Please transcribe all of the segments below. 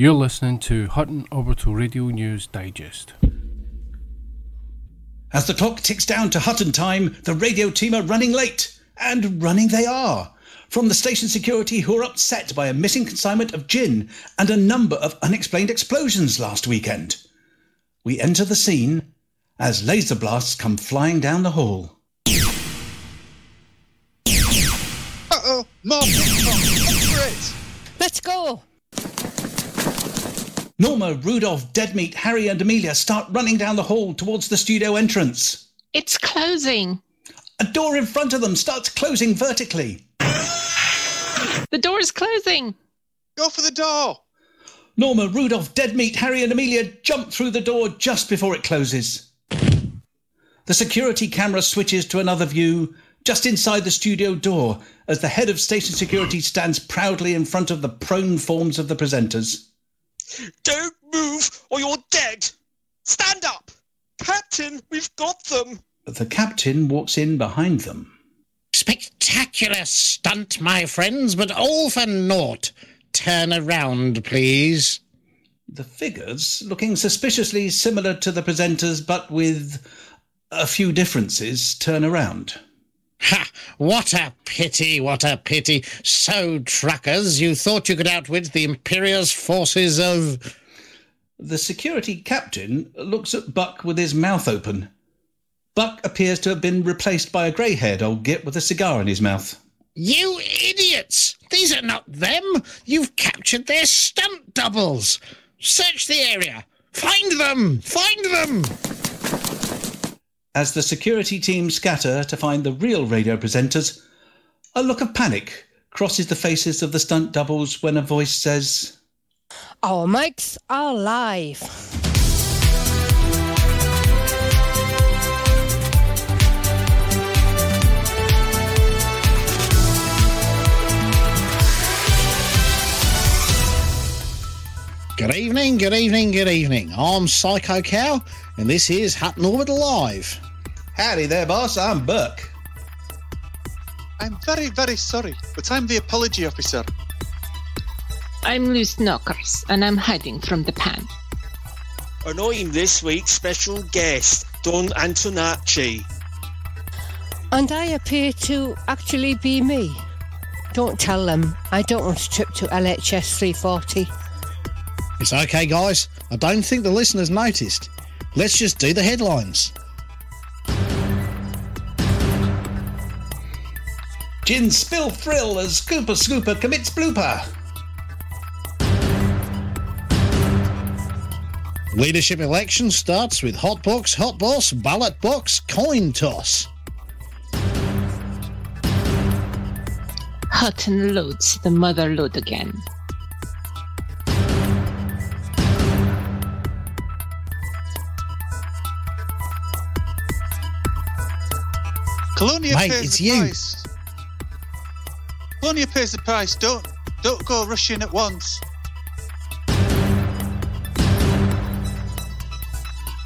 You're listening to Hutton Orbital Radio News Digest. As the clock ticks down to Hutton time, the radio team are running late. And running they are. From the station security who are upset by a missing consignment of gin and a number of unexplained explosions last weekend. We enter the scene as laser blasts come flying down the hall. Uh-oh, Mom, for it! Let's go! Norma, Rudolph, Deadmeat, Harry, and Amelia start running down the hall towards the studio entrance. It's closing. A door in front of them starts closing vertically. The door is closing. Go for the door! Norma, Rudolph, Deadmeat, Harry, and Amelia jump through the door just before it closes. The security camera switches to another view just inside the studio door as the head of station security stands proudly in front of the prone forms of the presenters. Don't move or you're dead! Stand up! Captain, we've got them! The captain walks in behind them. Spectacular stunt, my friends, but all for naught. Turn around, please. The figures, looking suspiciously similar to the presenters but with a few differences, turn around. Ha! What a pity, what a pity. So, truckers, you thought you could outwit the imperious forces of. The security captain looks at Buck with his mouth open. Buck appears to have been replaced by a grey haired old git with a cigar in his mouth. You idiots! These are not them! You've captured their stunt doubles! Search the area! Find them! Find them! As the security team scatter to find the real radio presenters, a look of panic crosses the faces of the stunt doubles when a voice says, Our mics are live. Good evening, good evening, good evening. I'm Psycho Cow, and this is Hutton Orbital Live. Howdy there, boss. I'm Buck. I'm very, very sorry, but I'm the apology officer. I'm Loose Knockers, and I'm hiding from the pan. And I'm this week's special guest, Don Antonacci. And I appear to actually be me. Don't tell them. I don't want a trip to LHS 340. It's okay, guys. I don't think the listeners noticed. Let's just do the headlines. Gin spill thrill as Cooper Scooper commits blooper. Leadership election starts with hot box, hot boss, ballot box, coin toss. Hutton loads the mother load again. Colonia Mate, pays it's the you. price. Colonia pays the price. Don't don't go rushing at once.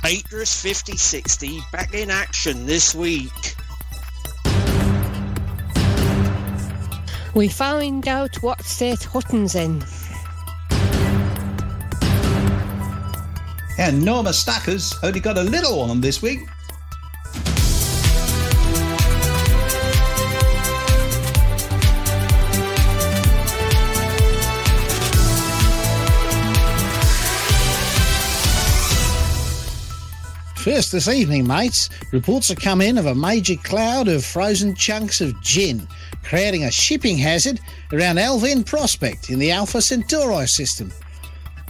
Baker's 5060 back in action this week. We find out what state Hutton's in. And Norma Stackers only got a little one this week. First this evening, mates, reports have come in of a major cloud of frozen chunks of gin, creating a shipping hazard around Alvin Prospect in the Alpha Centauri system.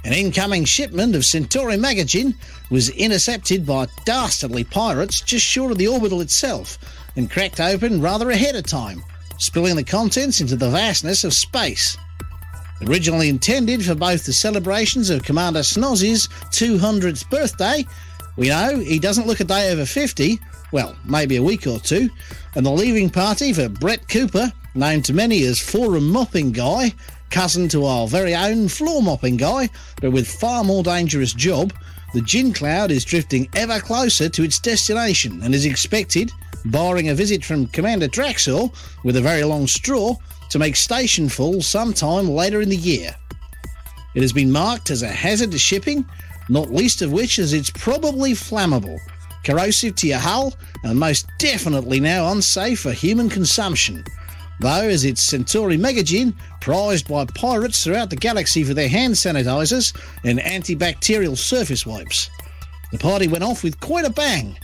An incoming shipment of Centauri Megagin was intercepted by dastardly pirates just short of the orbital itself and cracked open rather ahead of time, spilling the contents into the vastness of space. Originally intended for both the celebrations of Commander Snozzy's 200th birthday, we know he doesn't look a day over 50, well, maybe a week or two, and the leaving party for Brett Cooper, known to many as Forum Mopping Guy, cousin to our very own Floor Mopping Guy, but with far more dangerous job, the gin cloud is drifting ever closer to its destination and is expected, barring a visit from Commander Draxor with a very long straw, to make station full sometime later in the year. It has been marked as a hazard to shipping, not least of which is it's probably flammable, corrosive to your hull, and most definitely now unsafe for human consumption. Though, as its Centauri Megagin, prized by pirates throughout the galaxy for their hand sanitizers and antibacterial surface wipes. The party went off with quite a bang,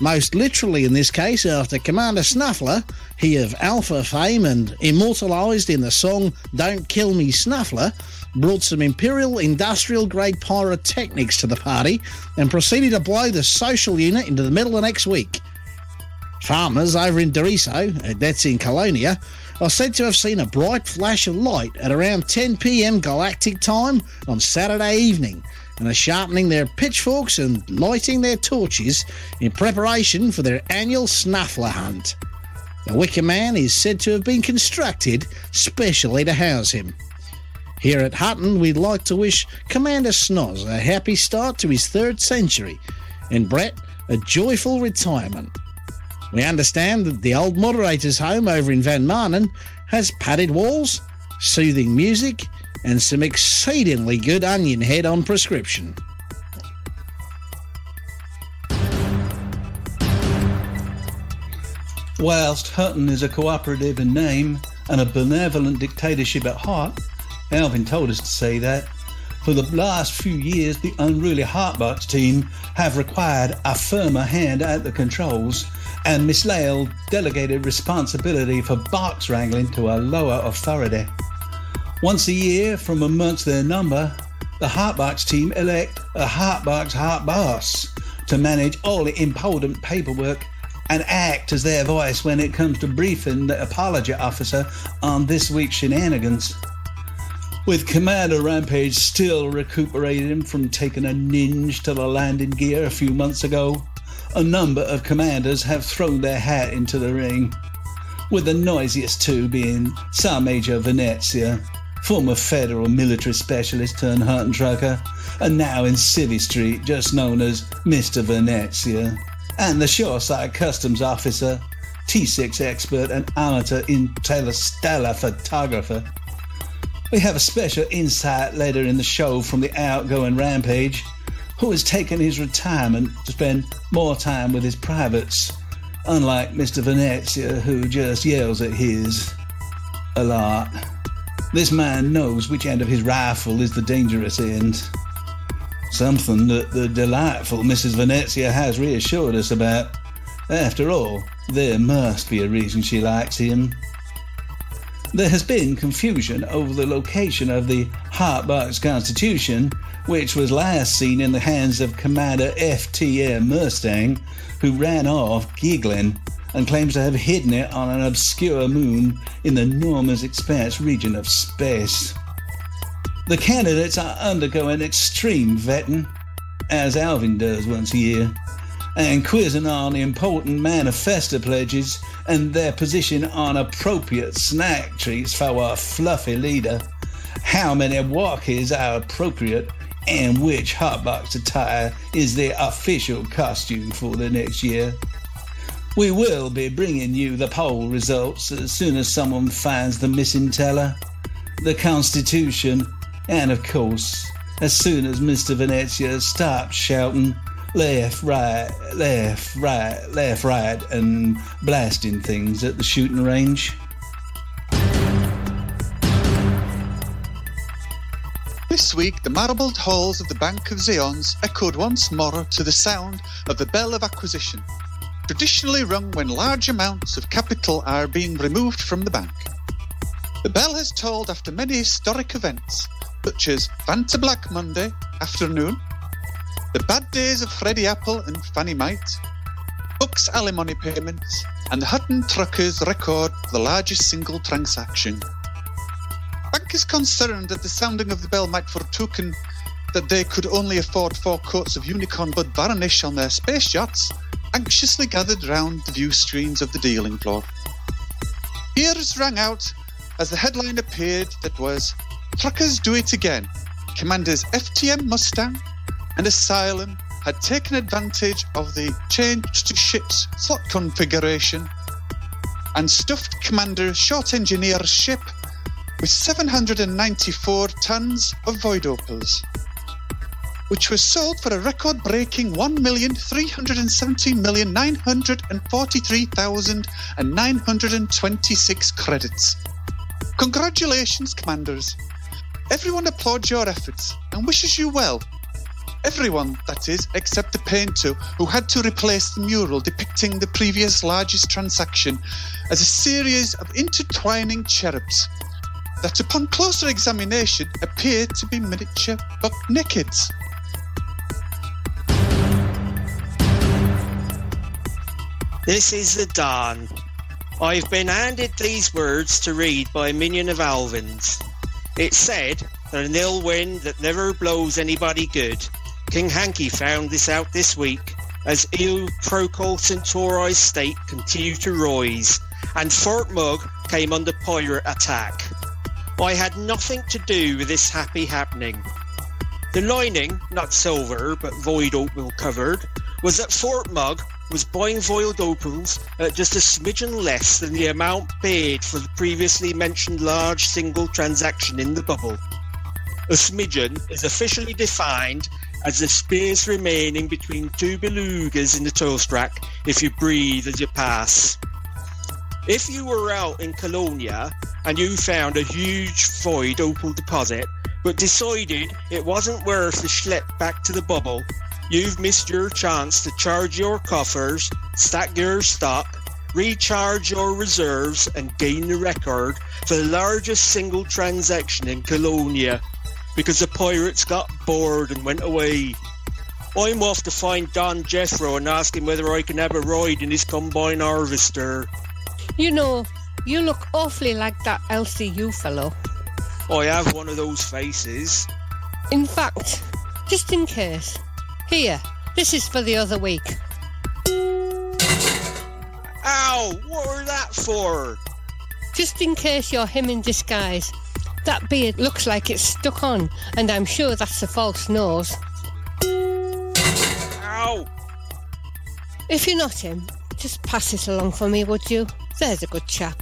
most literally in this case after Commander Snuffler, he of Alpha fame and immortalised in the song Don't Kill Me Snuffler, brought some Imperial industrial grade pyrotechnics to the party and proceeded to blow the social unit into the middle of next week. Farmers over in Deriso, uh, that's in Colonia, are said to have seen a bright flash of light at around 10 pm galactic time on Saturday evening and are sharpening their pitchforks and lighting their torches in preparation for their annual snuffler hunt. The Wicker Man is said to have been constructed specially to house him. Here at Hutton, we'd like to wish Commander Snoz a happy start to his third century, and Brett a joyful retirement. We understand that the old moderator's home over in Van Maanen has padded walls, soothing music, and some exceedingly good onion head on prescription. Whilst Hutton is a cooperative in name and a benevolent dictatorship at heart, Alvin told us to say that. For the last few years, the unruly Heartbox team have required a firmer hand at the controls, and Miss Lale delegated responsibility for box wrangling to a lower authority. Once a year, from amongst their number, the Heartbox team elect a Heartbox Heart Boss to manage all the important paperwork and act as their voice when it comes to briefing the apology officer on this week's shenanigans. With Commander Rampage still recuperating from taking a ninja to the landing gear a few months ago, a number of commanders have thrown their hat into the ring, with the noisiest two being Sir Major Venezia former federal military specialist turned hunting trucker, and now in Civvy Street, just known as Mr. Venezia, and the shoreside customs officer, T6 expert, and amateur interstellar photographer. We have a special insight later in the show from the outgoing Rampage, who has taken his retirement to spend more time with his privates, unlike Mr. Venezia, who just yells at his a lot. This man knows which end of his rifle is the dangerous end. Something that the delightful Mrs. Venezia has reassured us about. After all, there must be a reason she likes him. There has been confusion over the location of the Heartbox Constitution, which was last seen in the hands of Commander FTM Mustang, who ran off giggling and claims to have hidden it on an obscure moon in the enormous expanse region of space. The candidates are undergoing extreme vetting, as Alvin does once a year, and quizzing on important manifesto pledges and their position on appropriate snack treats for our fluffy leader, how many walkies are appropriate, and which hotbox attire is the official costume for the next year. We will be bringing you the poll results as soon as someone finds the missing teller, the Constitution, and of course, as soon as Mr. Venezia stops shouting left, right, left, right, left, right, and blasting things at the shooting range. This week, the marbled halls of the Bank of Zaonce echoed once more to the sound of the bell of acquisition, traditionally rung when large amounts of capital are being removed from the bank. The bell has tolled after many historic events, such as Fanta Black Monday afternoon, the bad days of Freddie Apple and Fanny Mite, Buck's alimony payments, and the Hutton Truckers record for the largest single transaction. Bank is concerned that the sounding of the bell might foretoken that they could only afford four coats of unicorn bud varnish on their space yachts anxiously gathered round the view screens of the dealing floor. Ears rang out as the headline appeared that was Truckers Do It Again. Commanders FTM Mustang and Asylum had taken advantage of the change to ship's slot configuration and stuffed Commander Short Engineer's ship with 794 tons of void opals, which was sold for a record breaking 1,317,943,926 credits. Congratulations, Commanders. Everyone applauds your efforts and wishes you well. Everyone, that is, except the painter who had to replace the mural depicting the previous largest transaction as a series of intertwining cherubs that, upon closer examination, appeared to be miniature buck nakeds. This is the Dawn. I've been handed these words to read by a minion of Alvin's. It said that an ill wind that never blows anybody good. King Hanky found this out this week as Eol Procul Centauri's state continued to rise and Fort Mug came under pirate attack. I had nothing to do with this happy happening. The lining, not silver but void opal covered, was that Fort Mug was buying void opals at just a smidgen less than the amount paid for the previously mentioned large single transaction in the bubble. A smidgen is officially defined as the space remaining between two belugas in the toast rack if you breathe as you pass. If you were out in Colonia and you found a huge void opal deposit, but decided it wasn't worth the schlep back to the bubble, you've missed your chance to charge your coffers, stack your stock, recharge your reserves, and gain the record for the largest single transaction in Colonia because the pirates got bored and went away. I'm off to find Don Jethro and ask him whether I can have a ride in his combine harvester. You know, you look awfully like that LCU fellow. I have one of those faces. In fact, just in case, here, this is for the other week. Ow! What were that for? Just in case you're him in disguise. That beard looks like it's stuck on, and I'm sure that's a false nose. Ow! If you're not him, just pass it along for me, would you? There's a good chap.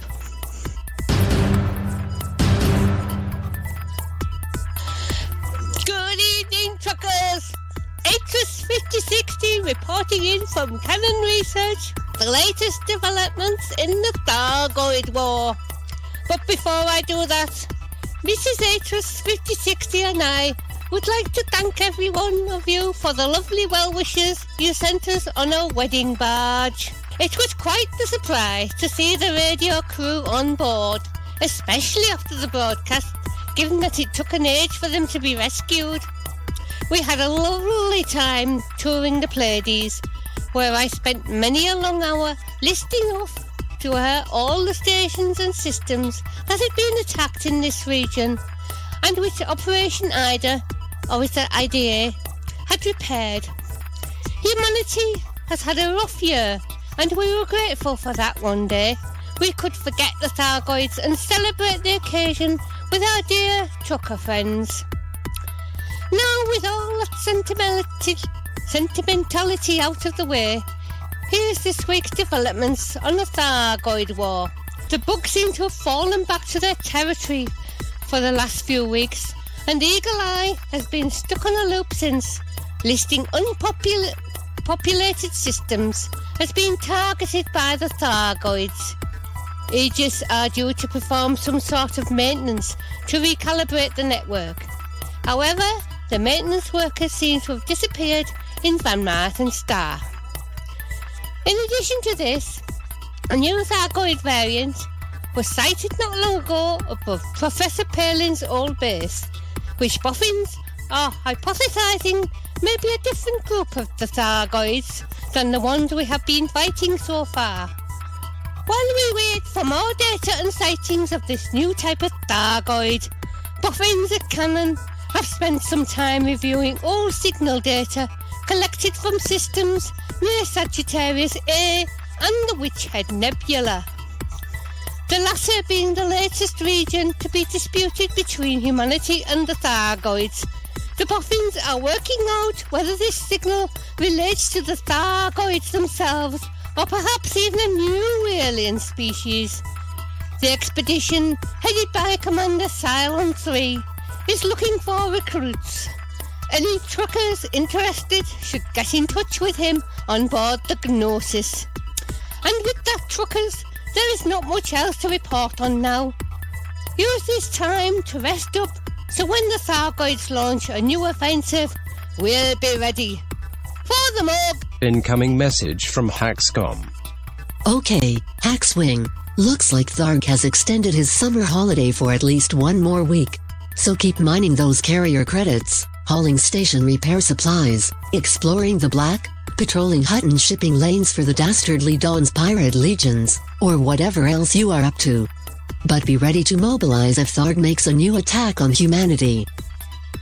Good evening, truckers! Actress 5060 reporting in from Canonn Research, the latest developments in the Thargoid War. But before I do that, Mrs. Actress 5060 and I would like to thank every one of you for the lovely well wishes you sent us on our wedding barge. It was quite the surprise to see the radio crew on board, especially after the broadcast, given that it took an age for them to be rescued. We had a lovely time touring the Pleiades, where I spent many a long hour listing off to her all the stations and systems that had been attacked in this region, and which Operation Ida, or is it IDA, had repaired. Humanity has had a rough year, and we were grateful for that one day. We could forget the Thargoids and celebrate the occasion with our dear trucker friends. Now, with all that sentimentality out of the way, here's this week's developments on the Thargoid War. The bugs seem to have fallen back to their territory for the last few weeks, and Eagle Eye has been stuck on a loop since, listing unpopulated systems as being targeted by the Thargoids. Aegis are due to perform some sort of maintenance to recalibrate the network. However, the maintenance workers seem to have disappeared in Van Maanen Star. In addition to this, a new Thargoid variant was sighted not long ago above Professor Palin's old base, which boffins are hypothesizing may be a different group of the Thargoids than the ones we have been fighting so far. While we wait for more data and sightings of this new type of Thargoid, boffins at Canonn have spent some time reviewing all signal data collected from systems near Sagittarius A and the Witchhead Nebula. The latter being the latest region to be disputed between humanity and the Thargoids. The boffins are working out whether this signal relates to the Thargoids themselves or perhaps even a new alien species. The expedition, headed by Commander Cylon 3, is looking for recruits. Any truckers interested should get in touch with him on board the Gnosis. And with that, truckers, there is not much else to report on now. Use this time to rest up so when the Thargoids launch a new offensive, we'll be ready. For the mob! Incoming message from Haxcom. Okay, Haxwing. Looks like Tharg has extended his summer holiday for at least one more week. So keep mining those carrier credits, hauling station repair supplies, exploring the black, patrolling Hutton shipping lanes for the dastardly Dawn's pirate legions, or whatever else you are up to. But be ready to mobilize if Tharg makes a new attack on humanity.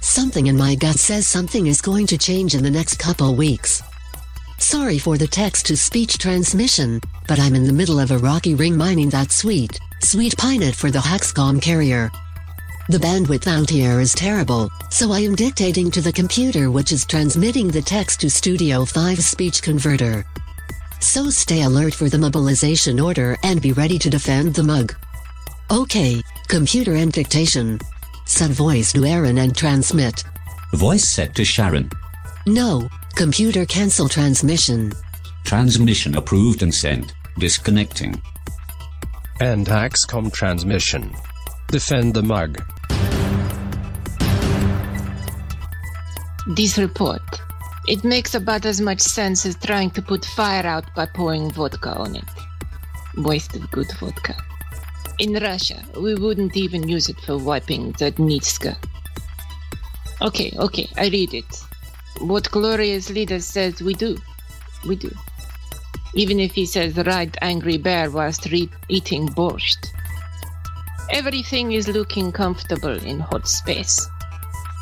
Something in my gut says something is going to change in the next couple weeks. Sorry for the text to speech transmission, but I'm in the middle of a rocky ring mining that sweet, sweet painite for the Haxcom carrier. The bandwidth out here is terrible, so I am dictating to the computer which is transmitting the text to Studio 5 speech converter. So stay alert for the mobilization order and be ready to defend the mug. Okay, computer and dictation. Set voice to Aaron and transmit. Voice set to Sharon. No, computer cancel transmission. Transmission approved and sent. Disconnecting. And Axcom transmission. Defend the mug. This report. It makes about as much sense as trying to put fire out by pouring vodka on it. Waste of good vodka. In Russia, we wouldn't even use it for wiping the Nitska. Okay, okay, I read it. What glorious leader says we do. We do. Even if he says ride angry bear whilst re- eating borscht. Everything is looking comfortable in hot space.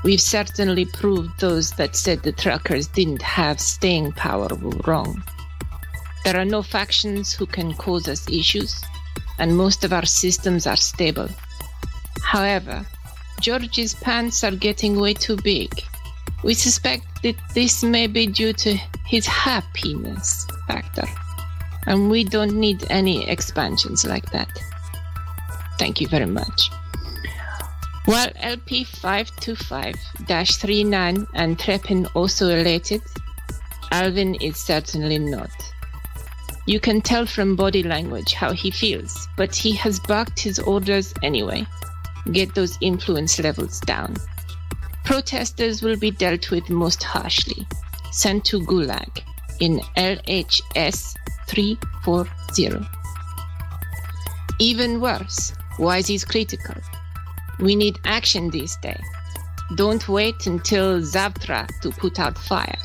We've certainly proved those that said the truckers didn't have staying power were wrong. There are no factions who can cause us issues, and most of our systems are stable. However, George's pants are getting way too big. We suspect that this may be due to his happiness factor, and we don't need any expansions like that. Thank you very much. While LP525-39 and Trepin also elated, Alvin is certainly not. You can tell from body language how he feels, but he has barked his orders anyway. Get those influence levels down. Protesters will be dealt with most harshly. Sent to Gulag in LHS 340. Even worse, Wise is this critical. We need action this day. Don't wait until Zavtra to put out fire.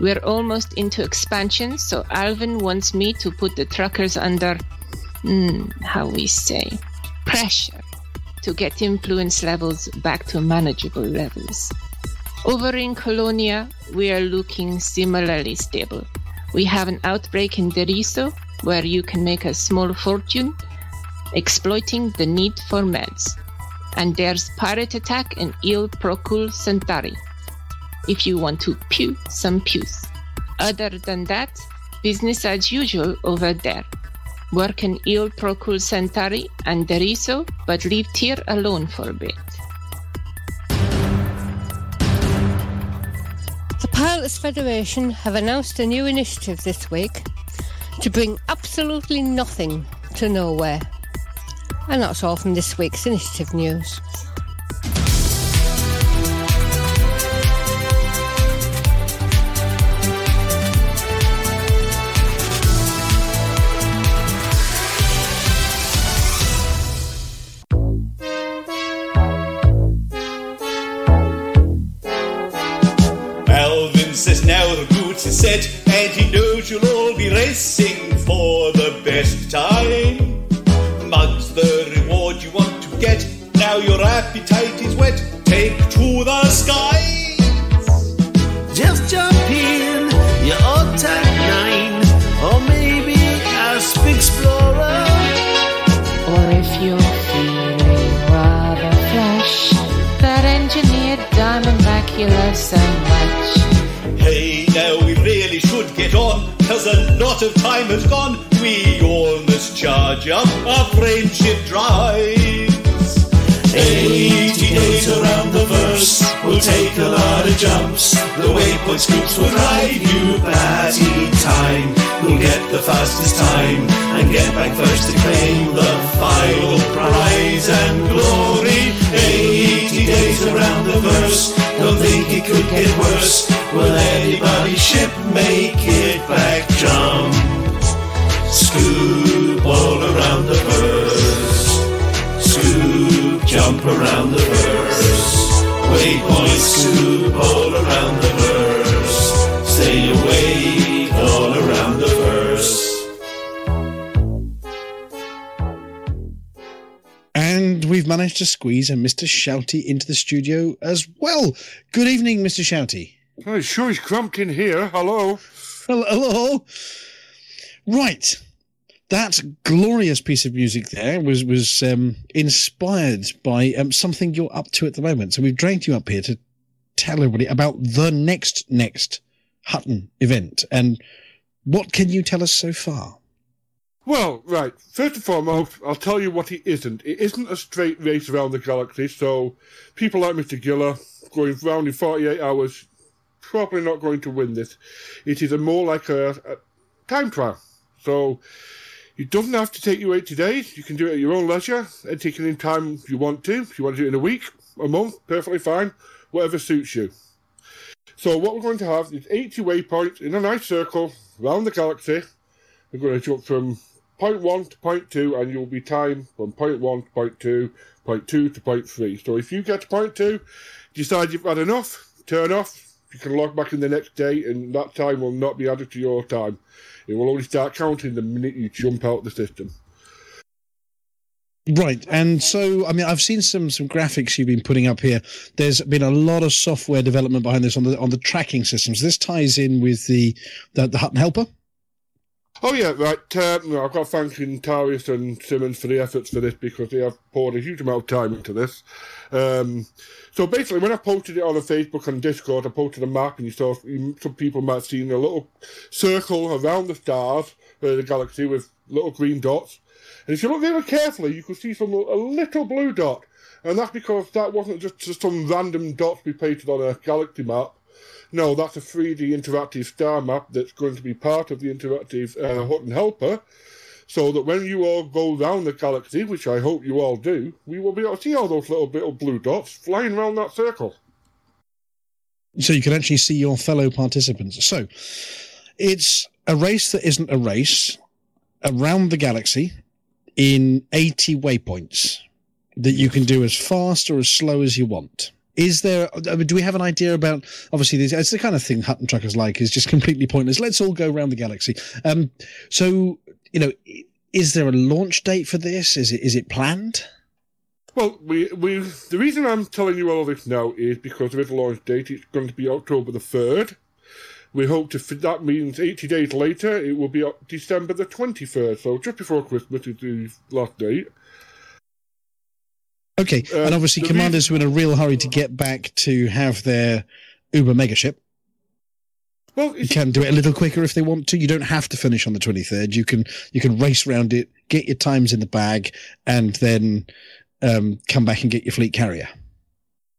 We're almost into expansion, so Alvin wants me to put the truckers under, mm, how we say, pressure to get influence levels back to manageable levels. Over in Colonia, we are looking similarly stable. We have an outbreak in Deriso where you can make a small fortune exploiting the need for meds. And there's pirate attack in Eol Procul Centauri. If you want to pew some pews. Other than that, business as usual over there. Work in Eol Procul Centauri and Deriso, but leave Tyr alone for a bit. The Pilots Federation have announced a new initiative this week to bring absolutely nothing to nowhere. And that's all from this week's initiative news. Says now the boots is set, and he knows you'll all be racing for the best time. Of time has gone. We all must charge up our frame shift drives. 80 days around the verse will take a lot of jumps. The waypoint scoops will drive you batty time. We'll get the fastest time and get back first to claim the final prize and glory. 80 days around the verse, don't think it could get worse. Will anybody's ship make it back jump? Scoop all around the verse. Scoop, jump around the verse. Waypoint scoop all around the verse. Managed to squeeze a Mr. Shouty into the studio as well. Good evening, Mr. Shouty. Oh, sure is cramped in here. Hello. Hello. hello. Right. That glorious piece of music there was was um, inspired by um, something you're up to at the moment. So we've dragged you up here to tell everybody about the next next Hutton event. And what can you tell us so far? Well, right. First and foremost, I'll tell you what it isn't. It isn't a straight race around the galaxy, so people like Mr. Giller going round in 48 hours probably not going to win this. It is a more like a, a time trial. So it doesn't have to take you 80 days. You can do it at your own leisure and take it in time you want to. If you want to do it in a week, a month, perfectly fine. Whatever suits you. So what we're going to have is 80 waypoints in a nice circle around the galaxy. We're going to jump from point one to point two, and you'll be timed from point one to point two, point two to point three. So if you get to point two, decide you've had enough, turn off. You can log back in the next day, and that time will not be added to your time. It will only start counting the minute you jump out the system. Right, and so I mean, I've seen some some graphics you've been putting up here. There's been a lot of software development behind this on the on the tracking systems. This ties in with the the, the Hutton Helper. Oh yeah, right. Um, I've got to thank Tarius and Simmons for the efforts for this because they have poured a huge amount of time into this. Um, so basically, when I posted it on the Facebook and Discord, I posted a map, and you saw some people might have seen a little circle around the stars, uh, the galaxy, with little green dots. And if you look really carefully, you can see some a little blue dot, and that's because that wasn't just, just some random dots we pasted on a galaxy map. No, that's a 3D interactive star map that's going to be part of the interactive uh, Hutton Helper, so that when you all go round the galaxy, which I hope you all do, we will be able to see all those little little blue dots flying around that circle. So you can actually see your fellow participants. So it's a race that isn't a race around the galaxy in 80 waypoints that you can do as fast or as slow as you want. Is there? I mean, do we have an idea about? Obviously, this, it's the kind of thing Hutton Truckers like is just completely pointless. Let's all go around the galaxy. Um, so you know, is there a launch date for this? Is it is it planned? Well, we we the reason I'm telling you all this now is because is a launch date. It's going to be October the third. We hope to. That means 80 days later, it will be December the 23rd. So just before Christmas is the last date. Okay, uh, and obviously, commanders were in a real hurry to get back to have their Uber megaship. Well, you can do it a little quicker if they want to. You don't have to finish on the twenty third. You can you can race around it, get your times in the bag, and then um, come back and get your fleet carrier.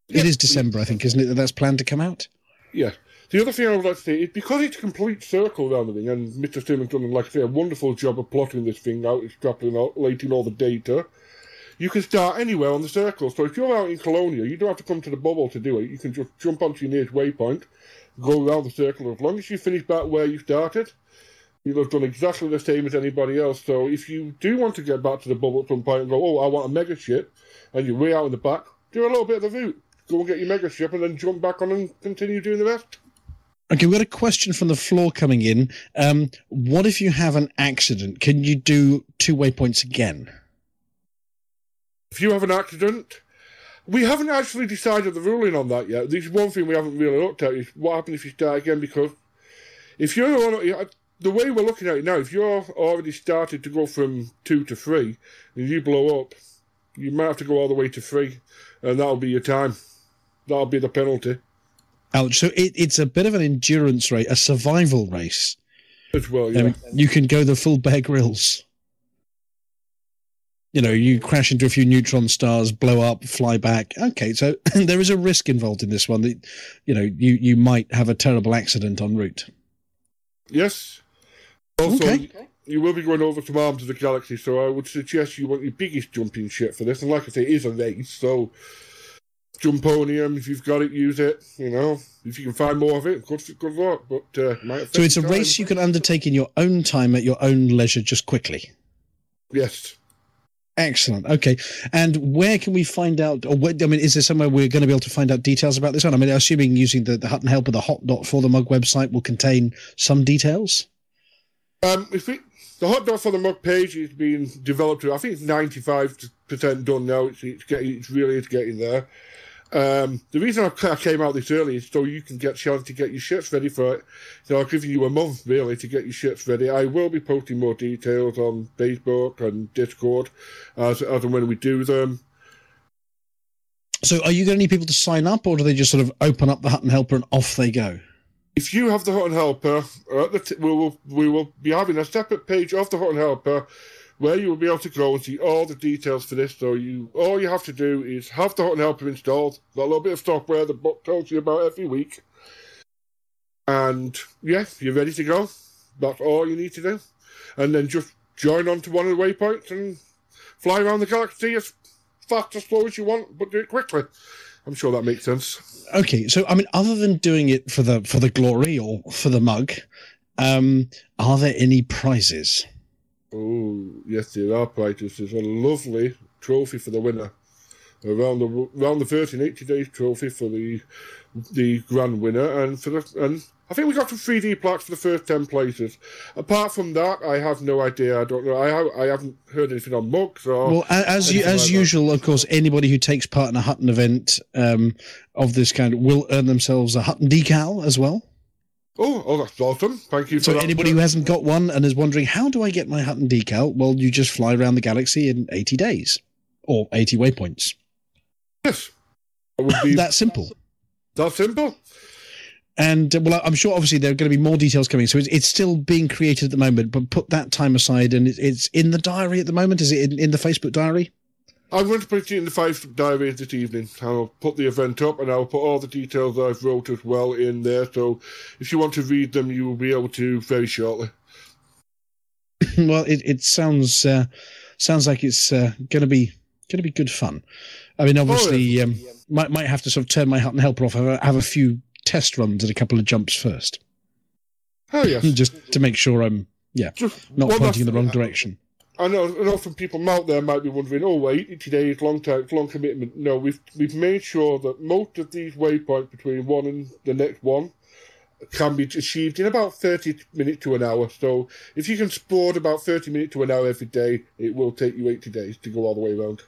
Yep. It is December, I think, isn't it? That that's planned to come out. Yeah. The other thing I would like to say is because it's a complete circle around the thing, and Mr. Simmons done, like I say, a wonderful job of plotting this thing out, extrapolating all the data you can start anywhere on the circle. So if you're out in Colonia, you don't have to come to the bubble to do it. You can just jump onto your nearest waypoint, go around the circle. As long as you finish back where you started, you'll have done exactly the same as anybody else. So if you do want to get back to the bubble at some point and go, oh, I want a mega ship, and you're way out in the back, do a little bit of the route. Go and get your mega ship and then jump back on and continue doing the rest. Okay, we've got a question from the floor coming in. Um, what if you have an accident? Can you do two waypoints again? If you have an accident, we haven't actually decided the ruling on that yet. This is one thing we haven't really looked at is what happens if you start again because if you're the way we're looking at it now, if you're already started to go from two to three and you blow up, you might have to go all the way to three, and that'll be your time. That'll be the penalty. Ouch! So it, it's a bit of an endurance race, a survival race. As well, yeah. Um, you can go the full Bear Grylls. You know, you crash into a few neutron stars, blow up, fly back. Okay, so there is a risk involved in this one that, you know, you, you might have a terrible accident en route. Yes. Also, Okay. you will be going over to Arms of the Galaxy, so I would suggest you want your biggest jumping ship for this. And like I say, it is a race, so Jumponium, if you've got it, use it. You know, if you can find more of it, good, good luck. But uh, So it's a your race you can undertake in your own time at your own leisure, just quickly. Yes. Excellent. Okay. And where can we find out, or I mean, is there somewhere we're going to be able to find out details about this one? I mean, assuming using the, the Hutton Helper, the hot dot for the mug website will contain some details. Um, if it, the hot dog for the mug page is being developed, I think it's ninety five percent done now. It's, it's getting, it's really is getting there. Um, the reason I ca- came out this early is so you can get chance to get your shirts ready for it. So I've given you a month really to get your shirts ready. I will be posting more details on Facebook and Discord as as and when we do them. So are you going to need people to sign up, or do they just sort of open up the Hutton Helper and off they go? If you have the Hutton Helper, uh, at the t- we will we will be having a separate page of the Hutton Helper where you will be able to go and see all the details for this. So you all you have to do is have the Hutton Helper installed, a little bit of software the book tells you about every week, and yeah, you're ready to go. That's all you need to do, and then just join on to one of the waypoints and fly around the galaxy as fast as slow as you want, but do it quickly. I'm sure that makes sense. Okay, so I mean, other than doing it for the for the glory or for the mug, um, are there any prizes? Oh, yes, there are prizes. There's a lovely trophy for the winner. Around the around the 1380 days trophy for the the grand winner, and for the and I think we got some 3D plaques for the first ten places. Apart from that, I have no idea. I don't know. I I haven't heard anything on mugs or Well, as you, as like that. usual, of course, anybody who takes part in a Hutton event um, of this kind will earn themselves a Hutton decal as well. Oh, oh, that's awesome! Thank you for So that. anybody who hasn't got one and is wondering how do I get my Hutton decal, well, you just fly around the galaxy in eighty days or eighty waypoints. Yes, that be that simple. That simple. And uh, well, I'm sure obviously there are going to be more details coming. So it's, it's still being created at the moment, but put that time aside and it's, it's in the diary at the moment. Is it in, in the Facebook diary? I'm going to put it in the Five Diaries this evening. I'll put the event up and I'll put all the details I've wrote as well in there. So if you want to read them, you will be able to very shortly. well, it, it sounds uh, sounds like it's uh, going to be going to be good fun. I mean, obviously, um, might might have to sort of turn my Hutton helper off. Have a, have a few test runs and a couple of jumps first, Oh, yes. just to make sure I'm yeah not well, pointing in the wrong direction. I know, I know some people out there might be wondering, oh, wait, today is long time, long commitment. No, we've we've made sure that most of these waypoints between one and the next one can be achieved in about 30 minutes to an hour. So if you can sport about 30 minutes to an hour every day, it will take you 80 days to go all the way around.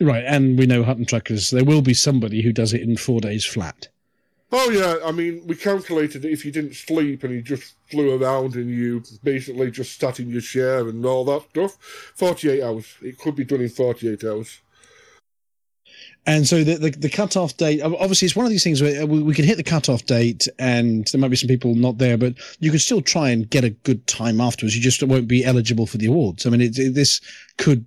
Right, and we know Hutton truckers. There will be somebody who does it in four days flat. Oh yeah, I mean, we calculated that if you didn't sleep and you just flew around and you basically just sat in your chair and all that stuff, 48 hours. It could be done in 48 hours. And so the, the the cutoff date, obviously, it's one of these things where uh, we, we can hit the cutoff date, and there might be some people not there, but you can still try and get a good time afterwards. You just won't be eligible for the awards. I mean, it, it- this could,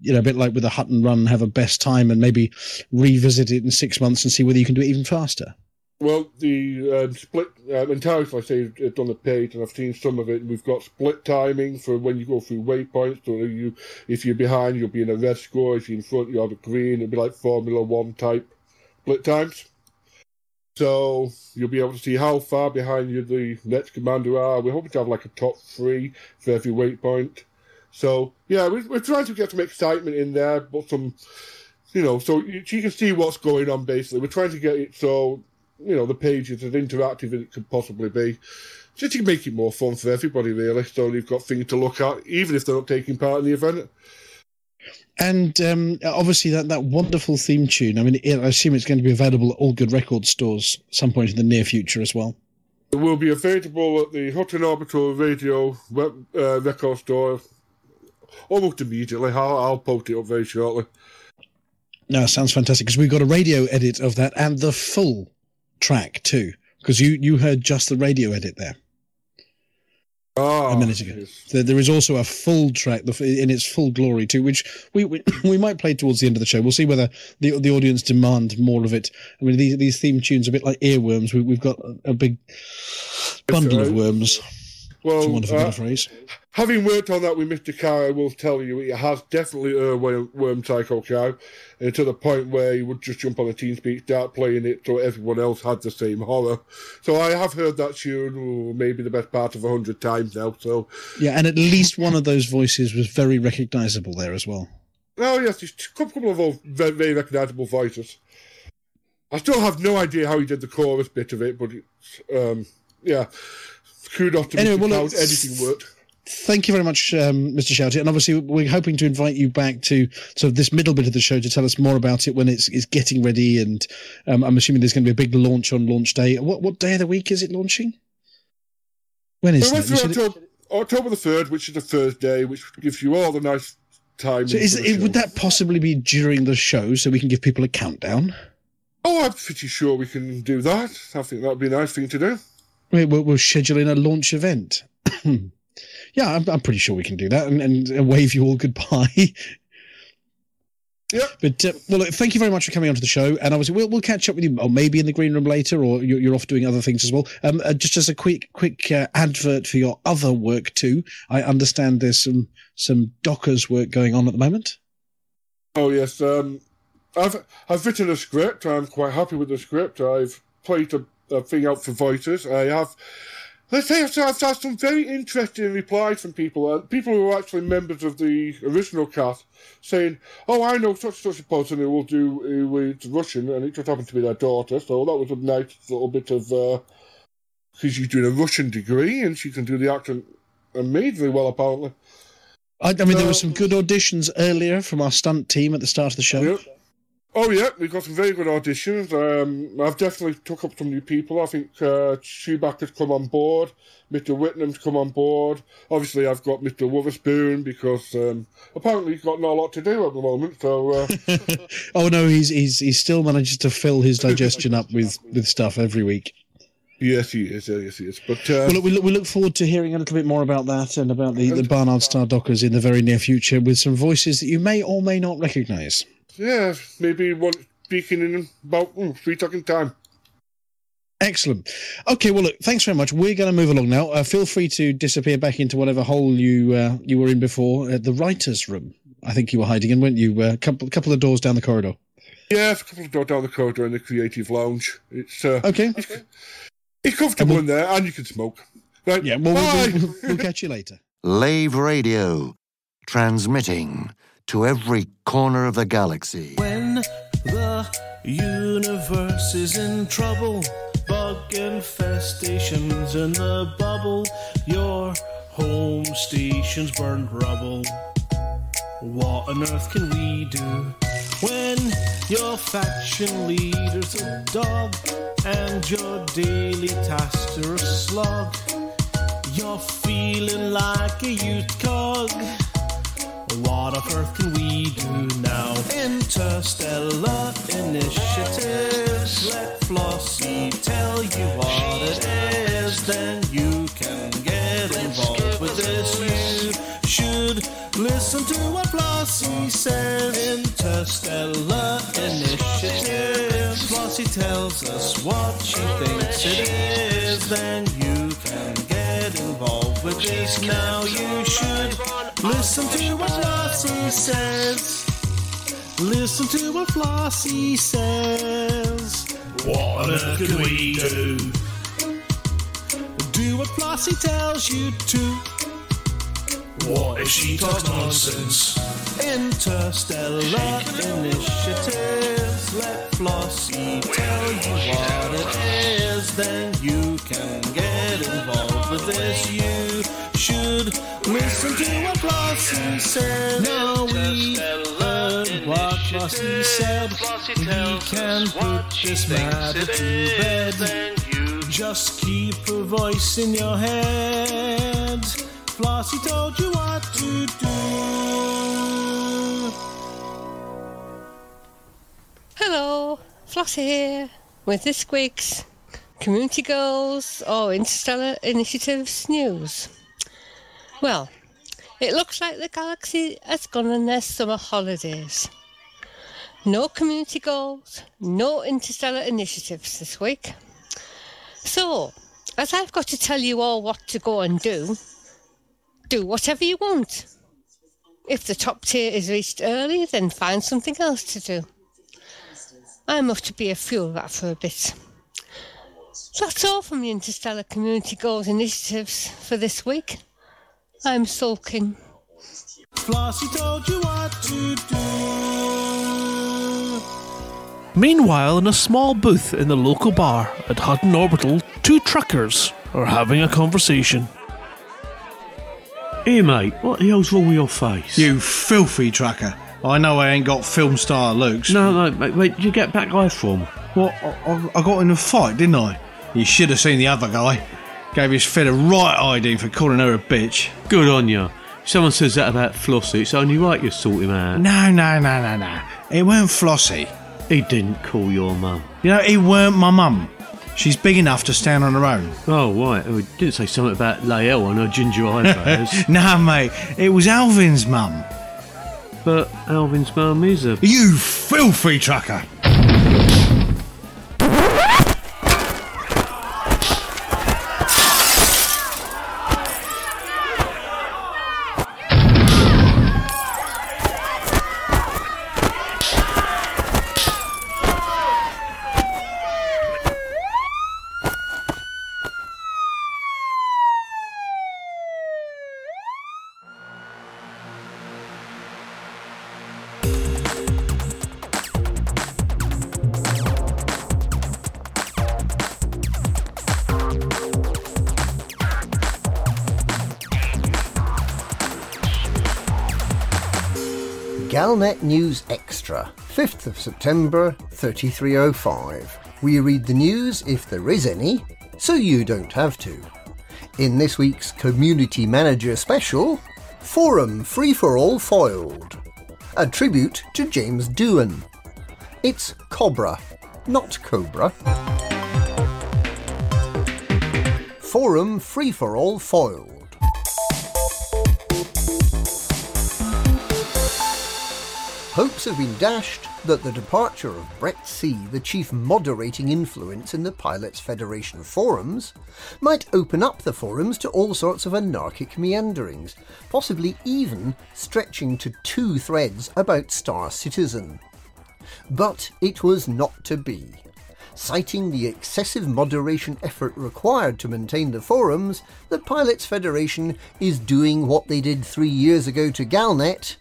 you know, a bit like with a hut and run, have a best time and maybe revisit it in six months and see whether you can do it even faster. Well, the um, split um, entirely, like I say, it's on the page, and I've seen some of it. We've got split timing for when you go through waypoints. So you, if you're behind, you'll be in a red score. If you're in front, you'll have a green. It'll be like Formula One type split times. So you'll be able to see how far behind you the next commander are. We're hoping to have like a top three for every waypoint. So yeah, we're, we're trying to get some excitement in there, but some, you know, so you, you can see what's going on. Basically, we're trying to get it so you know the page is as interactive as it could possibly be, just to make it more fun for everybody. Really, so you've got things to look at, even if they're not taking part in the event. And um, obviously, that, that wonderful theme tune. I mean, I assume it's going to be available at all good record stores some point in the near future as well. It will be available at the Hutton Orbital Radio web, uh, record store almost immediately. I'll, I'll post it up very shortly. No, sounds fantastic because we've got a radio edit of that and the full track too. Because you you heard just the radio edit there. a minute ago. There, there is also a full track in its full glory too, which we, we we might play towards the end of the show. We'll see whether the the audience demand more of it. I mean, these these theme tunes are a bit like earworms. We, we've got a, a big bundle of worms. Well, for want of a better uh, phrase. Having worked on that with Mr. Cow, I will tell you it has definitely a worm, Psycho Cow, and to the point where he would just jump on the a TeamSpeak, start playing it, so everyone else had the same horror. So I have heard that tune oh, maybe the best part of a hundred times now. So Yeah, and at least one of those voices was very recognisable there as well. oh yes, there's a couple of old, very, very recognisable voices. I still have no idea how he did the chorus bit of it, but it's, um, yeah, kudos to Anyway, Mr. well, look, editing worked. Thank you very much, um, Mr. Shouty. And obviously, we're hoping to invite you back to sort of this middle bit of the show to tell us more about it when it's, it's getting ready. And um, I'm assuming there's going to be a big launch on launch day. What what day of the week is it launching? When is We went that? Said it- October, October the third, which is a Thursday, which gives you all the nice time. so is it, would that possibly be during the show so we can give people a countdown? Oh, I'm pretty sure we can do that. I think that'd be a nice thing to do. We- We'll, we'll schedule in a launch event. yeah, I'm, I'm pretty sure we can do that and, and wave you all goodbye. Yeah. But uh, well, look, thank you very much for coming onto the show, and obviously we'll we'll catch up with you, or maybe in the green room later, or you're, you're off doing other things as well. Um, uh, just as a quick quick uh, advert for your other work too. I understand there's some some Dockers work going on at the moment. Oh yes, um, I've I've written a script. I'm quite happy with the script. I've played a, a thing out for voices. I have. Let's say I've, I've had some very interesting replies from people, uh, people who are actually members of the original cast, saying, "Oh, I know such and such a person who will do is Russian, and it just happened to be their daughter." So that was a nice little bit of because she's doing a Russian degree and she can do the accent amazingly well, apparently. I, I mean, there were some good auditions earlier from our stunt team at the start of the show. Yep. Oh yeah, we've got some very good auditions. Um, I've definitely took up some new people. I think uh, Chewbacca's come on board. Mr. Whitnam's come on board. Obviously, I've got Mr. Witherspoon because um, apparently he's got not a lot to do at the moment. So uh, Oh no, he's he's he still manages to fill his digestion up with with stuff every week. yes, he is. Yes, he is. But uh, well, look, we, look, we look forward to hearing a little bit more about that and about the, the Barnard Star Dockers in the very near future with some voices that you may or may not recognise. Yeah, maybe one speaking in about mm, three talking time. Excellent. Okay, well, look, thanks very much. We're going to move along now. Uh, feel free to disappear back into whatever hole you uh, you were in before, at the writers' room. I think you were hiding in, weren't you? A uh, couple couple of doors down the corridor. Yeah, it's a couple of doors down the corridor in the creative lounge. It's uh, Okay. It's, it's comfortable in there, and you can smoke. Right. Yeah. Well, Bye. we'll, we'll, we'll catch you later. Lave Radio, transmitting to every corner of the galaxy. When the universe is in trouble, bug infestations in the bubble, your home station's burned rubble. What on earth can we do when your faction leader's a dog and your daily tasks are a slog? You're feeling like a youth cog. What earth can we do now? Interstellar initiatives. Let Flossie tell you what it is. Then you can get involved with this. You should listen to what Flossie says. Interstellar initiatives. Flossie tells us what she thinks it is. Then you with this. Now you should listen to what Flossie says. Listen to what Flossie says. What on earth can we do? Do what Flossie tells you to. What if she talks nonsense? Interstellar initiatives. Let Flossie tell you what it is. Then you can get involved with this. You should listen to what Flossie said. Now we heard what Flossie said. We can put this matter to bed. Just keep a voice in your head. Flossie told you what to do. Hello, Flossie here with this week's Community Goals or Interstellar Initiatives news. Well, it looks like the galaxy has gone on their summer holidays. No community goals, no interstellar initiatives this week. So, as I've got to tell you all what to go and do, do whatever you want. If the top tier is reached early, then find something else to do. Off to be a fuel rat for a bit. That's all from the Interstellar Community Goals initiatives for this week. I'm sulking. Flossie told you what to do. Meanwhile, in a small booth in the local bar at Hutton Orbital, two truckers are having a conversation. Hey mate, what the hell's wrong with your face? You filthy trucker. I know I ain't got film star looks. No, no, mate, where did you get back guy from? What? I, I, I got in a fight, didn't I? You should have seen the other guy. Gave his fed a right ID for calling her a bitch. Good on you. Someone says that about Flossie, it's only right you sort him out. No, no, no, no, no. It weren't Flossie. He didn't call your mum. You know, he weren't my mum. She's big enough to stand on her own. Oh, right. Oh, he didn't say something about Lael and her ginger eyebrows. nah, mate. It was Alvin's mum. but Alvin's mum is a. You filthy trucker! Galnet News Extra, 5th of September 3305. We read the news if there is any, so you don't have to. In this week's Community Manager Special, Forum Free for All foiled. A tribute to James Doohan. It's Cobra, not Cobra. Forum Free for All foiled. Hopes have been dashed that the departure of Brett C., the chief moderating influence in the Pilots Federation forums, might open up the forums to all sorts of anarchic meanderings, possibly even stretching to two threads about Star Citizen. But it was not to be. Citing the excessive moderation effort required to maintain the forums, the Pilots Federation is doing what they did three years ago to Galnet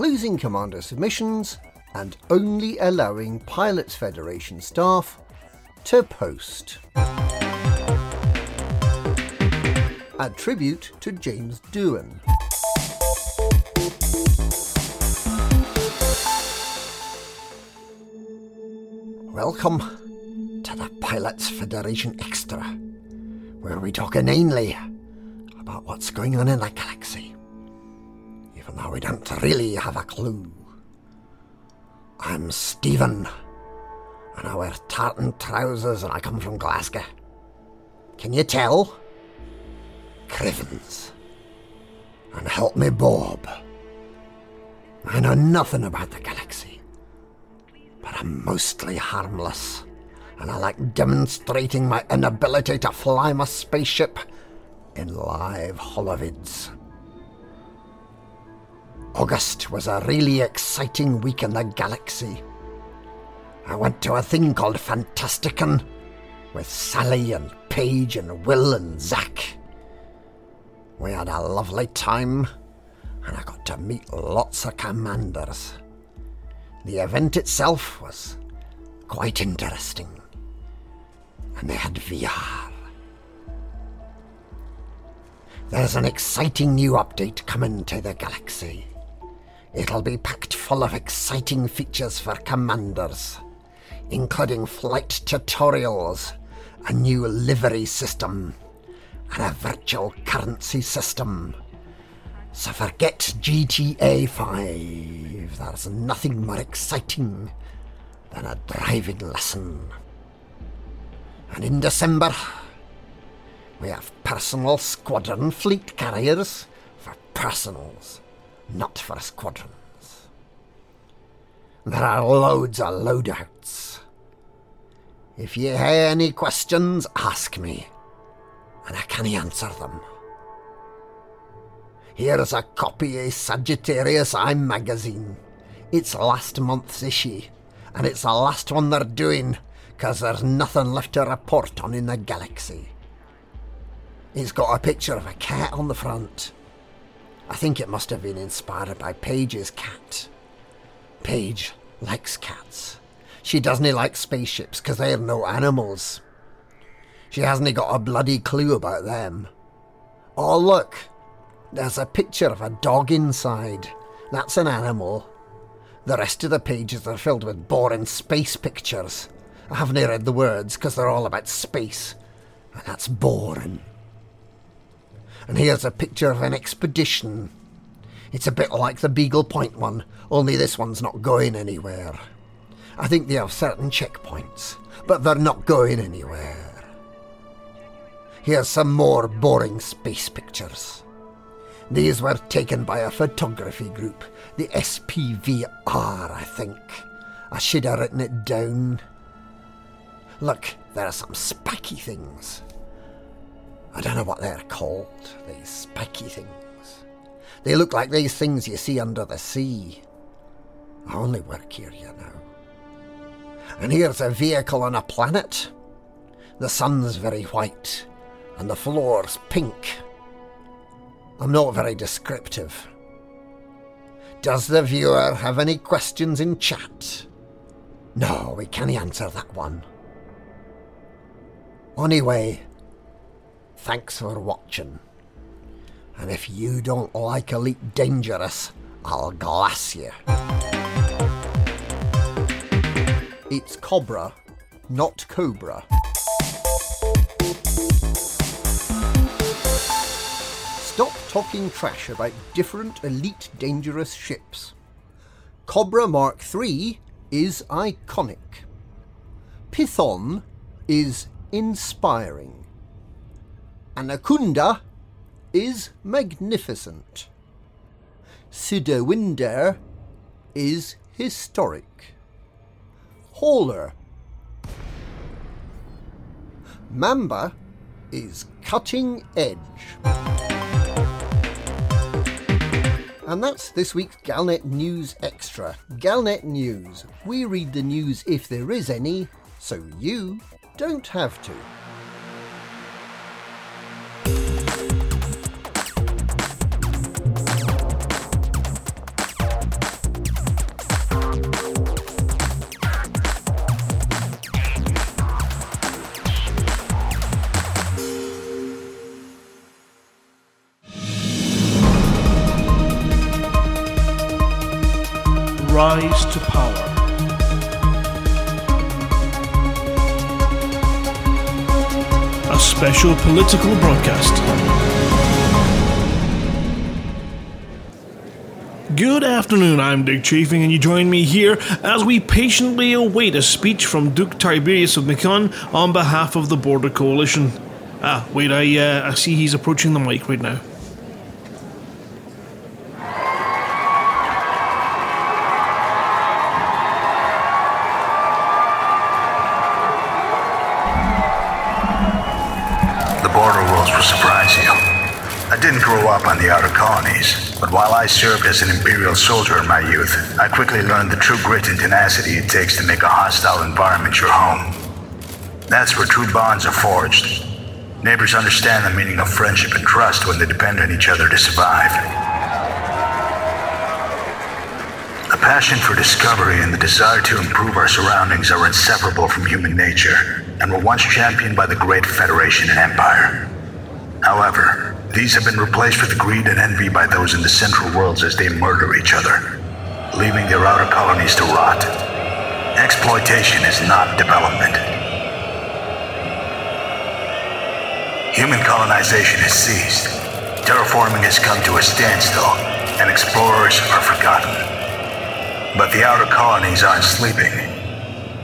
closing commander submissions and only allowing Pilots Federation staff to post. A tribute to James Doohan. Welcome to the Pilots Federation Extra, where we talk inanely about what's going on in the galaxy though we don't really have a clue. I'm Stephen, and I wear tartan trousers and I come from Glasgow. Can you tell? Crivens. And help me, Bob. I know nothing about the galaxy, but I'm mostly harmless, and I like demonstrating my inability to fly my spaceship in live holovids. August was a really exciting week in the galaxy. I went to a thing called Fantasticon with Sally and Paige and Will and Zack. We had a lovely time, and I got to meet lots of commanders. The event itself was quite interesting, and they had VR. There's an exciting new update coming to the galaxy. It'll be packed full of exciting features for commanders, including flight tutorials, a new livery system, and a virtual currency system. So forget GTA 5. There's nothing more exciting than a driving lesson. And in December, we have personal squadron fleet carriers for personals, not for squadrons. There are loads of loadouts. If ye hae any questions, ask me, and I can answer them. Here's a copy of Sagittarius Eye magazine. It's last month's issue, and it's the last one they're doing, 'cause there's nothing left to report on in the galaxy. It's got a picture of a cat on the front. I think it must have been inspired by Paige's cat. Paige likes cats. She doesn't like spaceships 'cause they're no animals. She hasn't got a bloody clue about them. Oh, look, there's a picture of a dog inside. That's an animal. The rest of the pages are filled with boring space pictures. I haven't read the words 'cause they're all about space, and that's boring. And here's a picture of an expedition. It's a bit like the Beagle Point one, only this one's not going anywhere. I think they have certain checkpoints, but they're not going anywhere. Here's some more boring space pictures. These were taken by a photography group, the SPVR, I think. I should have written it down. Look, there are some spiky things. I don't know what they're called, these spiky things. They look like these things you see under the sea. I only work here, you know. And here's a vehicle on a planet. The sun's very white, and the floor's pink. I'm not very descriptive. Does the viewer have any questions in chat? No, we can't answer that one. Anyway, thanks for watching. And if you don't like Elite Dangerous, I'll glass you. It's Cobra, not Cobra. Stop talking trash about different Elite Dangerous ships. Cobra Mark III is iconic. Python is inspiring. Anaconda is magnificent. Sidewinder is historic. Hauler. Mamba is cutting edge. And that's this week's Galnet News Extra. Galnet News. We read the news if there is any, so you don't have to. Rise to power. A special political broadcast. Good afternoon, I'm Dick Chafing, and you join me here as we patiently await a speech from Duke Tiberius of Macon on behalf of the Border Coalition. Ah, wait, I, uh, I see he's approaching the mic right now. Served as an Imperial soldier in my youth, I quickly learned the true grit and tenacity it takes to make a hostile environment your home. That's where true bonds are forged. Neighbors understand the meaning of friendship and trust when they depend on each other to survive. The passion for discovery and the desire to improve our surroundings are inseparable from human nature and were once championed by the Great Federation and Empire. However, these have been replaced with greed and envy by those in the central worlds as they murder each other, leaving their outer colonies to rot. Exploitation is not development. Human colonization has ceased. Terraforming has come to a standstill, and explorers are forgotten. But the outer colonies aren't sleeping.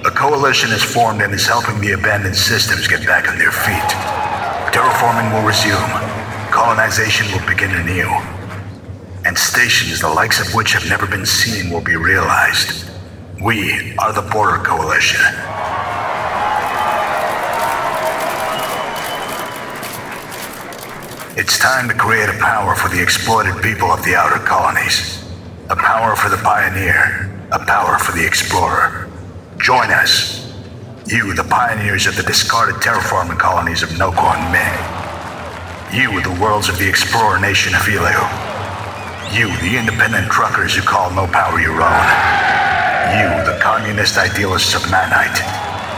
A coalition is formed and is helping the abandoned systems get back on their feet. Terraforming will resume. Colonization will begin anew. And stations the likes of which have never been seen will be realized. We are the Border Coalition. It's time to create a power for the exploited people of the outer colonies. A power for the pioneer. A power for the explorer. Join us. You, the pioneers of the discarded terraforming colonies of Nokwa and Ming. You, the worlds of the explorer nation of Elu. You, the independent truckers who call no power your own. You, the communist idealists of Manite.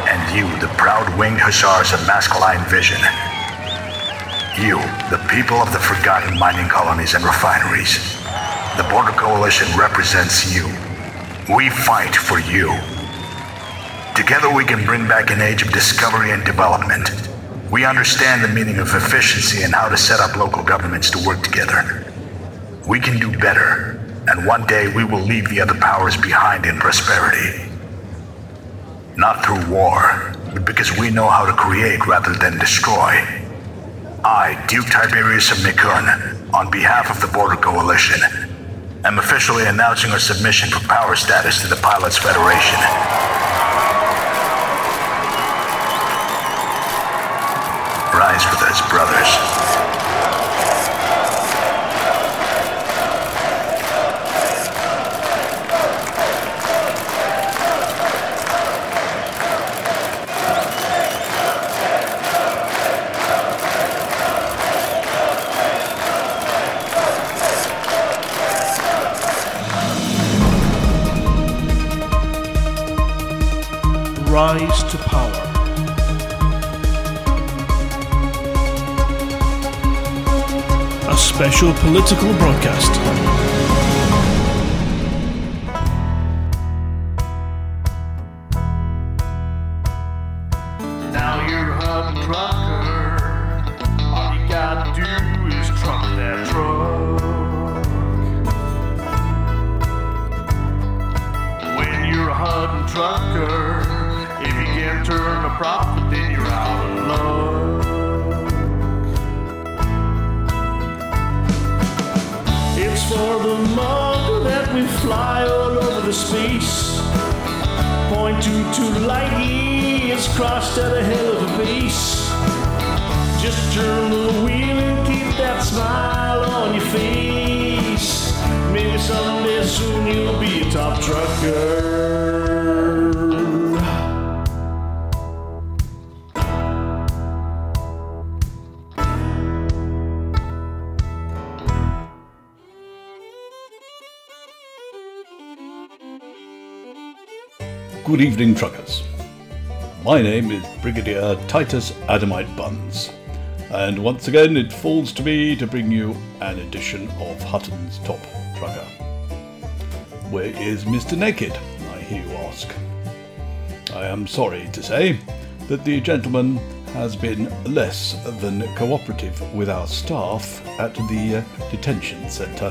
And you, the proud winged hussars of masculine vision. You, the people of the forgotten mining colonies and refineries. The Border Coalition represents you. We fight for you. Together we can bring back an age of discovery and development. We understand the meaning of efficiency and how to set up local governments to work together. We can do better, and one day we will leave the other powers behind in prosperity. Not through war, but because we know how to create rather than destroy. I, Duke Tiberius of Mikun, on behalf of the Border Coalition, am officially announcing our submission for power status to the Pilots Federation. With us, brothers. A political broadcast. Two light years crossed at a hell of a pace. Just turn the wheel and keep that smile on your face. Maybe someday soon you'll be a top trucker. Good evening, truckers. My name is Brigadier Titus Adamite Buns, and once again it falls to me to bring you an edition of Hutton's Top Trucker. Where is Mr. Naked? I hear you ask. I am sorry to say that the gentleman has been less than cooperative with our staff at the uh, detention centre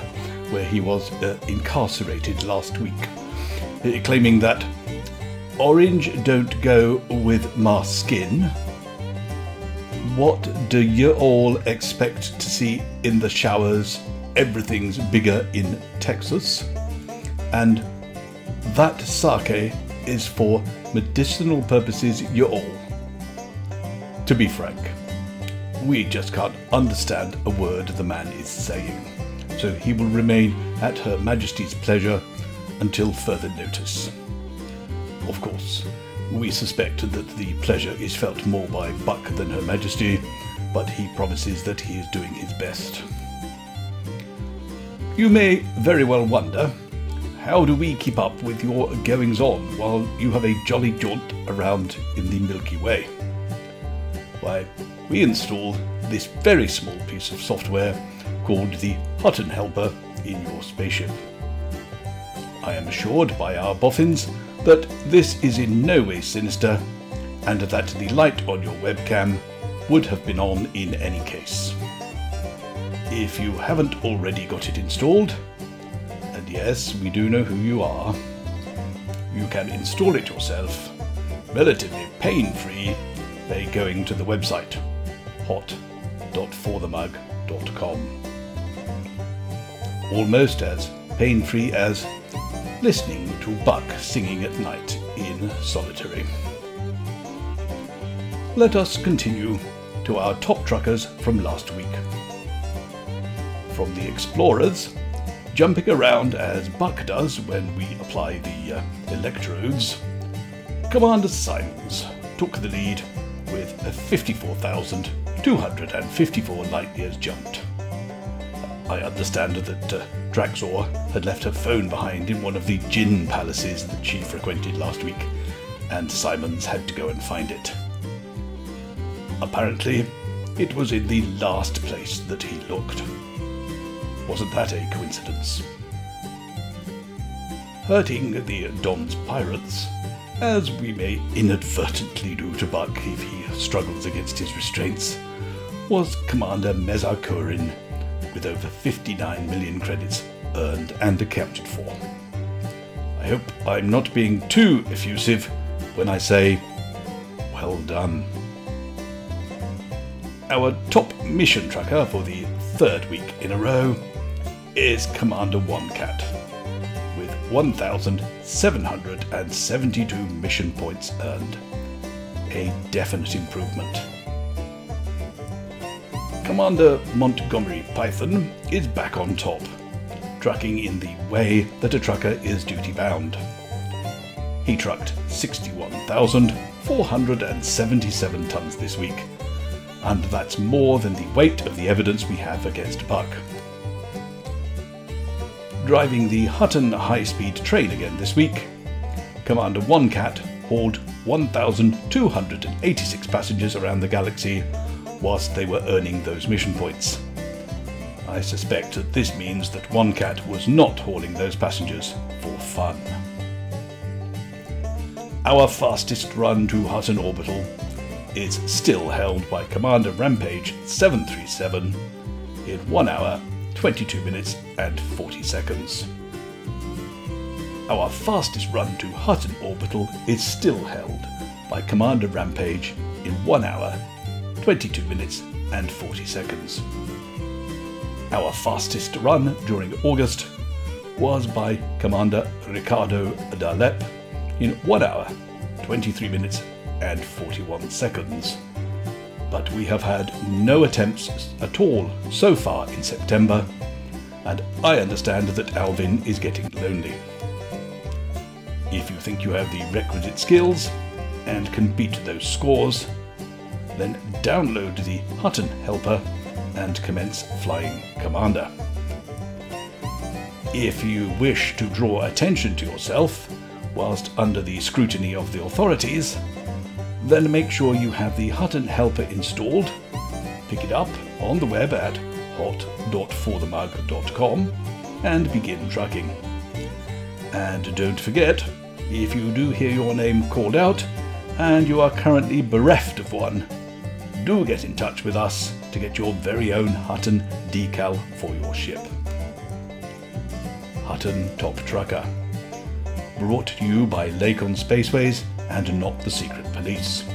where he was uh, incarcerated last week, uh, claiming that orange don't go with my skin. What do you all expect to see in the showers? Everything's bigger in Texas. And that sake is for medicinal purposes, you all. To be frank, we just can't understand a word the man is saying. So he will remain at Her Majesty's pleasure until further notice. Of course, we suspect that the pleasure is felt more by Buck than Her Majesty, but he promises that he is doing his best. You may very well wonder how do we keep up with your goings on while you have a jolly jaunt around in the Milky Way? Why, we installed this very small piece of software called the Hutton Helper in your spaceship. I am assured by our boffins that this is in no way sinister and that the light on your webcam would have been on in any case. If you haven't already got it installed, and yes, we do know who you are, you can install it yourself relatively pain free by going to the website hot.forthemug.com. Almost as pain free as listening to Buck singing at night in solitary. Let us continue to our top truckers from last week. From the Explorers, jumping around as Buck does when we apply the uh, electrodes, Commander Simons took the lead with a 54,254 light years jumped. I understand that uh, Draxor had left her phone behind in one of the gin palaces that she frequented last week, and Simons had to go and find it. Apparently, it was in the last place that he looked. Wasn't that a coincidence? Hurting the Don's pirates, as we may inadvertently do to Buck if he struggles against his restraints, was Commander Mezakurin with over 59 million credits earned and accounted for. I hope I'm not being too effusive when I say, well done. Our top mission tracker for the third week in a row is Commander One Cat, with 1,772 mission points earned. A definite improvement. Commander Montgomery Python is back on top, trucking in the way that a trucker is duty bound. He trucked 61,477 tons this week, and that's more than the weight of the evidence we have against Buck. Driving the Hutton high speed train again this week, Commander One Cat hauled 1,286 passengers around the galaxy whilst they were earning those mission points. I suspect that this means that One Cat was not hauling those passengers for fun. Our fastest run to Hutton Orbital is still held by Commander Rampage 737 in 1 hour, 22 minutes, and 40 seconds. Our fastest run to Hutton Orbital is still held by Commander Rampage in 1 hour, 22 minutes and 40 seconds. Our fastest run during August was by Commander Ricardo Dalep in 1 hour, 23 minutes and 41 seconds. But we have had no attempts at all so far in September, and I understand that Alvin is getting lonely. If you think you have the requisite skills and can beat those scores, then download the Hutton Helper and commence flying Commander. If you wish to draw attention to yourself whilst under the scrutiny of the authorities, then make sure you have the Hutton Helper installed, pick it up on the web at hot.forthemug.com, and begin trucking. And don't forget, if you do hear your name called out and you are currently bereft of one, do get in touch with us to get your very own Hutton decal for your ship. Hutton Top Trucker. Brought to you by Lakon Spaceways and not the Secret Police.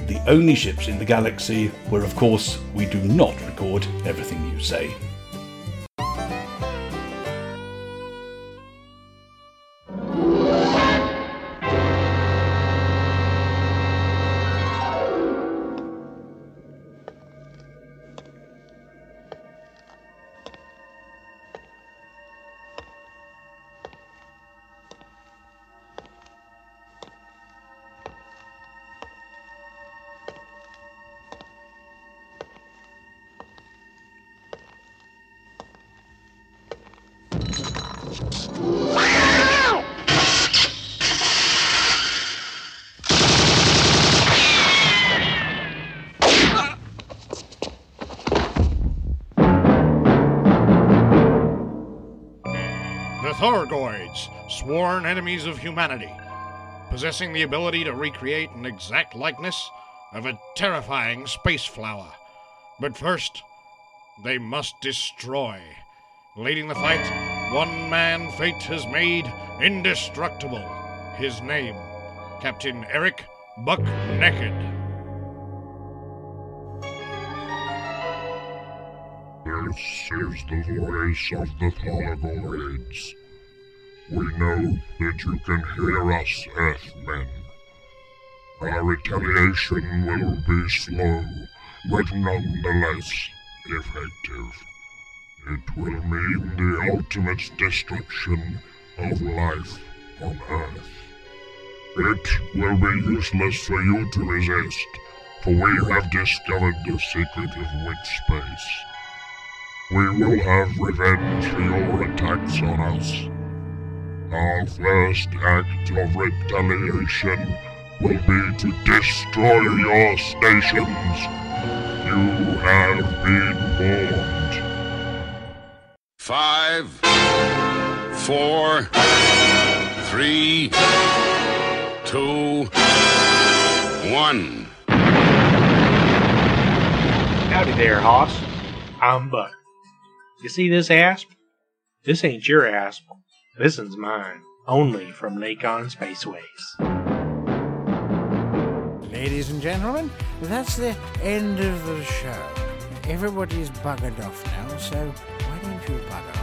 The only ships in the galaxy where, of course, we do not record everything you say. Enemies of humanity, possessing the ability to recreate an exact likeness of a terrifying space flower. But first, they must destroy. Leading the fight, one man fate has made indestructible. His name, Captain Eric Buck Naked. This is the voice of the Thargoids. We know that you can hear us, Earthmen. Our retaliation will be slow, but nonetheless effective. It will mean the ultimate destruction of life on Earth. It will be useless for you to resist, for we have discovered the secret of witch space. We will have revenge for your attacks on us. Our first act of retaliation will be to destroy your stations. You have been warned. Five, four, three, two, one. Howdy there, Hoss. I'm Buck. You see this asp? This ain't your asp. This one's mine, only from Lakon Spaceways. Ladies and gentlemen, that's the end of the show. Everybody's buggered off now, so why don't you bugger